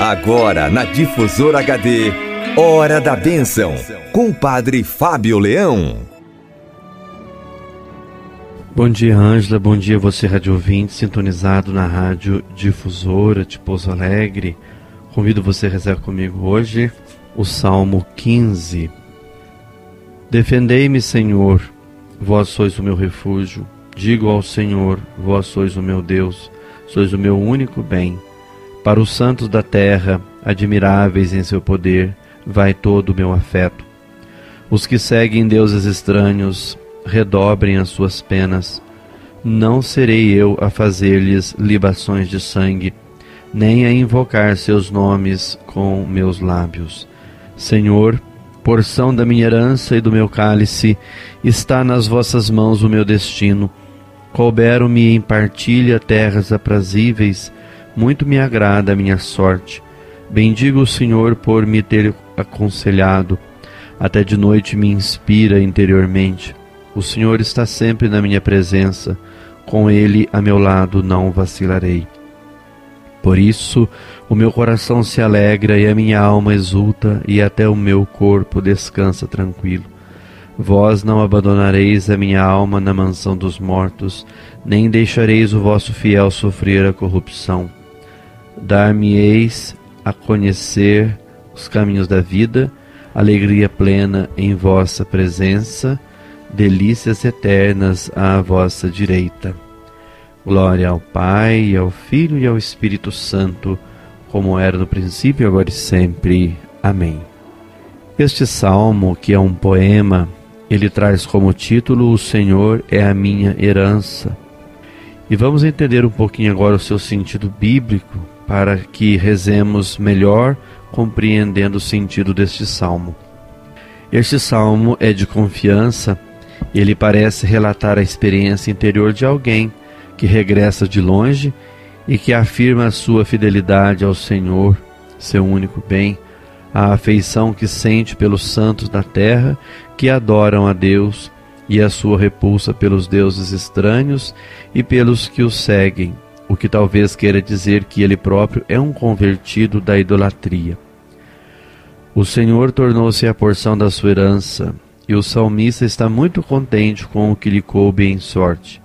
Agora na Difusora HD, Hora da Bênção, com o Padre Fábio Leão. Bom dia, Ângela. Bom dia, você, rádio ouvinte, sintonizado na Rádio Difusora de Pouso Alegre. Convido você a rezar comigo hoje o Salmo 15. Defendei-me, Senhor, vós sois o meu refúgio. Digo ao Senhor, vós sois o meu Deus, sois o meu único bem. Para os santos da terra, admiráveis em seu poder, vai todo o meu afeto. Os que seguem deuses estranhos, redobrem as suas penas. Não serei eu a fazer-lhes libações de sangue, nem a invocar seus nomes com meus lábios. Senhor, porção da minha herança e do meu cálice, está nas vossas mãos o meu destino. Couberam-me em partilha terras aprazíveis, muito me agrada a minha sorte. Bendigo o Senhor por me ter aconselhado, até de noite me inspira interiormente. O Senhor está sempre na minha presença, com Ele a meu lado não vacilarei. Por isso, o meu coração se alegra e a minha alma exulta, e até o meu corpo descansa tranquilo. Vós não abandonareis a minha alma na mansão dos mortos, nem deixareis o vosso fiel sofrer a corrupção. Dar-me-eis a conhecer os caminhos da vida, alegria plena em vossa presença, delícias eternas à vossa direita. Glória ao Pai, ao Filho e ao Espírito Santo, como era no princípio, agora e sempre. Amém. Este salmo, que é um poema, ele traz como título O Senhor é a minha herança. E vamos entender um pouquinho agora o seu sentido bíblico para que rezemos melhor compreendendo o sentido deste salmo. Este salmo é de confiança, ele parece relatar a experiência interior de alguém que regressa de longe e que afirma a sua fidelidade ao Senhor, seu único bem, a afeição que sente pelos santos da terra que adoram a Deus e a sua repulsa pelos deuses estranhos e pelos que o seguem, o que talvez queira dizer que ele próprio é um convertido da idolatria. O Senhor tornou-se a porção da sua herança, e o salmista está muito contente com o que lhe coube em sorte.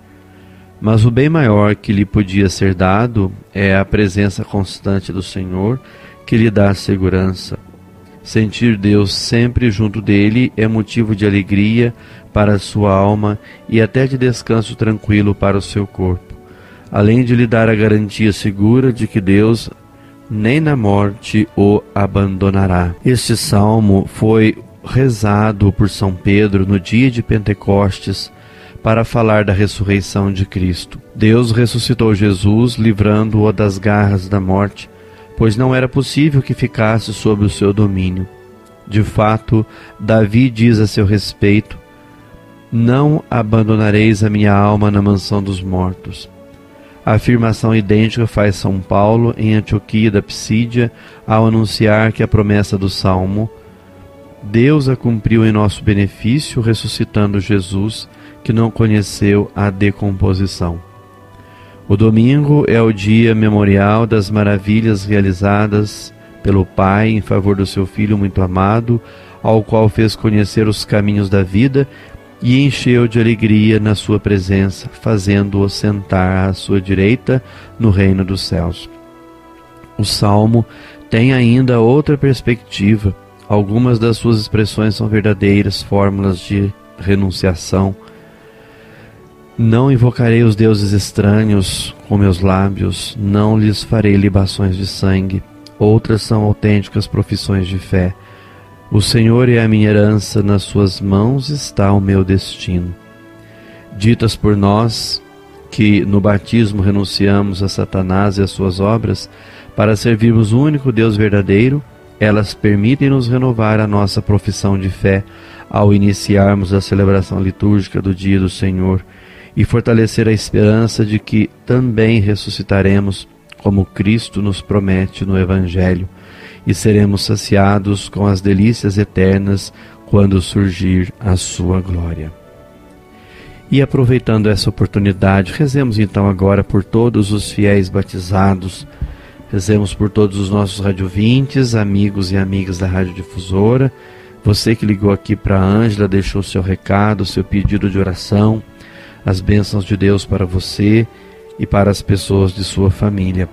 Mas o bem maior que lhe podia ser dado é a presença constante do Senhor, que lhe dá segurança. Sentir Deus sempre junto dele é motivo de alegria para a sua alma e até de descanso tranquilo para o seu corpo, além de lhe dar a garantia segura de que Deus nem na morte o abandonará. Este salmo foi rezado por São Pedro no dia de Pentecostes para falar da ressurreição de Cristo. Deus ressuscitou Jesus, livrando-o das garras da morte, pois não era possível que ficasse sob o seu domínio. De fato, Davi diz a seu respeito: Não abandonareis a minha alma na mansão dos mortos. A afirmação idêntica faz São Paulo em Antioquia da Psídia ao anunciar que a promessa do Salmo Deus a cumpriu em nosso benefício, ressuscitando Jesus, que não conheceu a decomposição. O domingo é o dia memorial das maravilhas realizadas pelo Pai em favor do seu Filho muito amado, ao qual fez conhecer os caminhos da vida e encheu de alegria na sua presença, fazendo-o sentar à sua direita no reino dos céus. O salmo tem ainda outra perspectiva. Algumas das suas expressões são verdadeiras fórmulas de renunciação. Não invocarei os deuses estranhos com meus lábios, não lhes farei libações de sangue. Outras são autênticas profissões de fé o Senhor é a minha herança, nas suas mãos está o meu destino. Ditas por nós que no batismo renunciamos a Satanás e às suas obras para servirmos o único Deus verdadeiro, elas permitem-nos renovar a nossa profissão de fé ao iniciarmos a celebração litúrgica do Dia do Senhor e fortalecer a esperança de que também ressuscitaremos, como Cristo nos promete no Evangelho e seremos saciados com as delícias eternas quando surgir a sua glória. E aproveitando essa oportunidade, rezemos então agora por todos os fiéis batizados, Rezemos por todos os nossos radiovintes, amigos e amigas da Rádio Difusora. Você que ligou aqui para a Ângela, deixou seu recado, seu pedido de oração, as bênçãos de Deus para você e para as pessoas de sua família.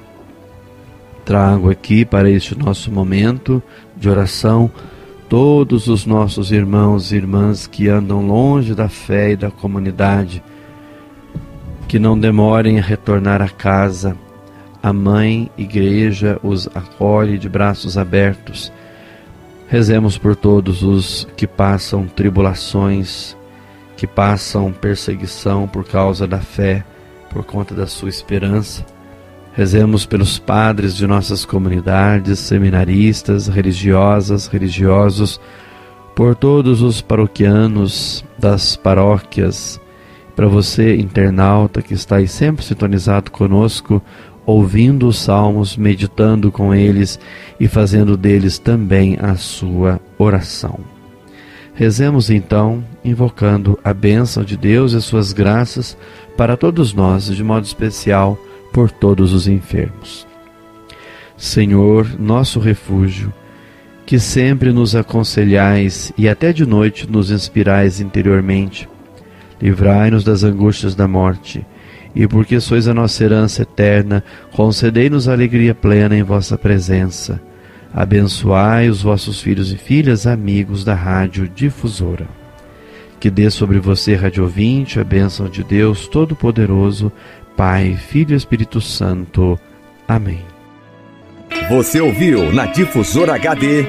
Trago aqui para este nosso momento de oração todos os nossos irmãos e irmãs que andam longe da fé e da comunidade, que não demorem a retornar a casa. A mãe igreja os acolhe de braços abertos. Rezemos por todos os que passam tribulações, que passam perseguição por causa da fé, por conta da sua esperança. Rezemos pelos padres de nossas comunidades, seminaristas, religiosas, religiosos, por todos os paroquianos das paróquias, para você, internauta, que está aí sempre sintonizado conosco, ouvindo os salmos, meditando com eles e fazendo deles também a sua oração. Rezemos então, invocando a bênção de Deus e suas graças para todos nós, de modo especial por todos os enfermos. Senhor, nosso refúgio, que sempre nos aconselhais e até de noite nos inspirais interiormente, livrai-nos das angústias da morte, e porque sois a nossa herança eterna, concedei-nos alegria plena em vossa presença. Abençoai os vossos filhos e filhas, amigos da Rádio Difusora. Que dê sobre você, Rádio Ouvinte, a bênção de Deus Todo-Poderoso, Pai, Filho e Espírito Santo. Amém. Você ouviu na Difusora HD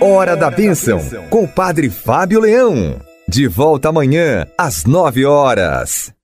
Hora da Bênção com o Padre Fábio Leão. De volta amanhã às nove horas.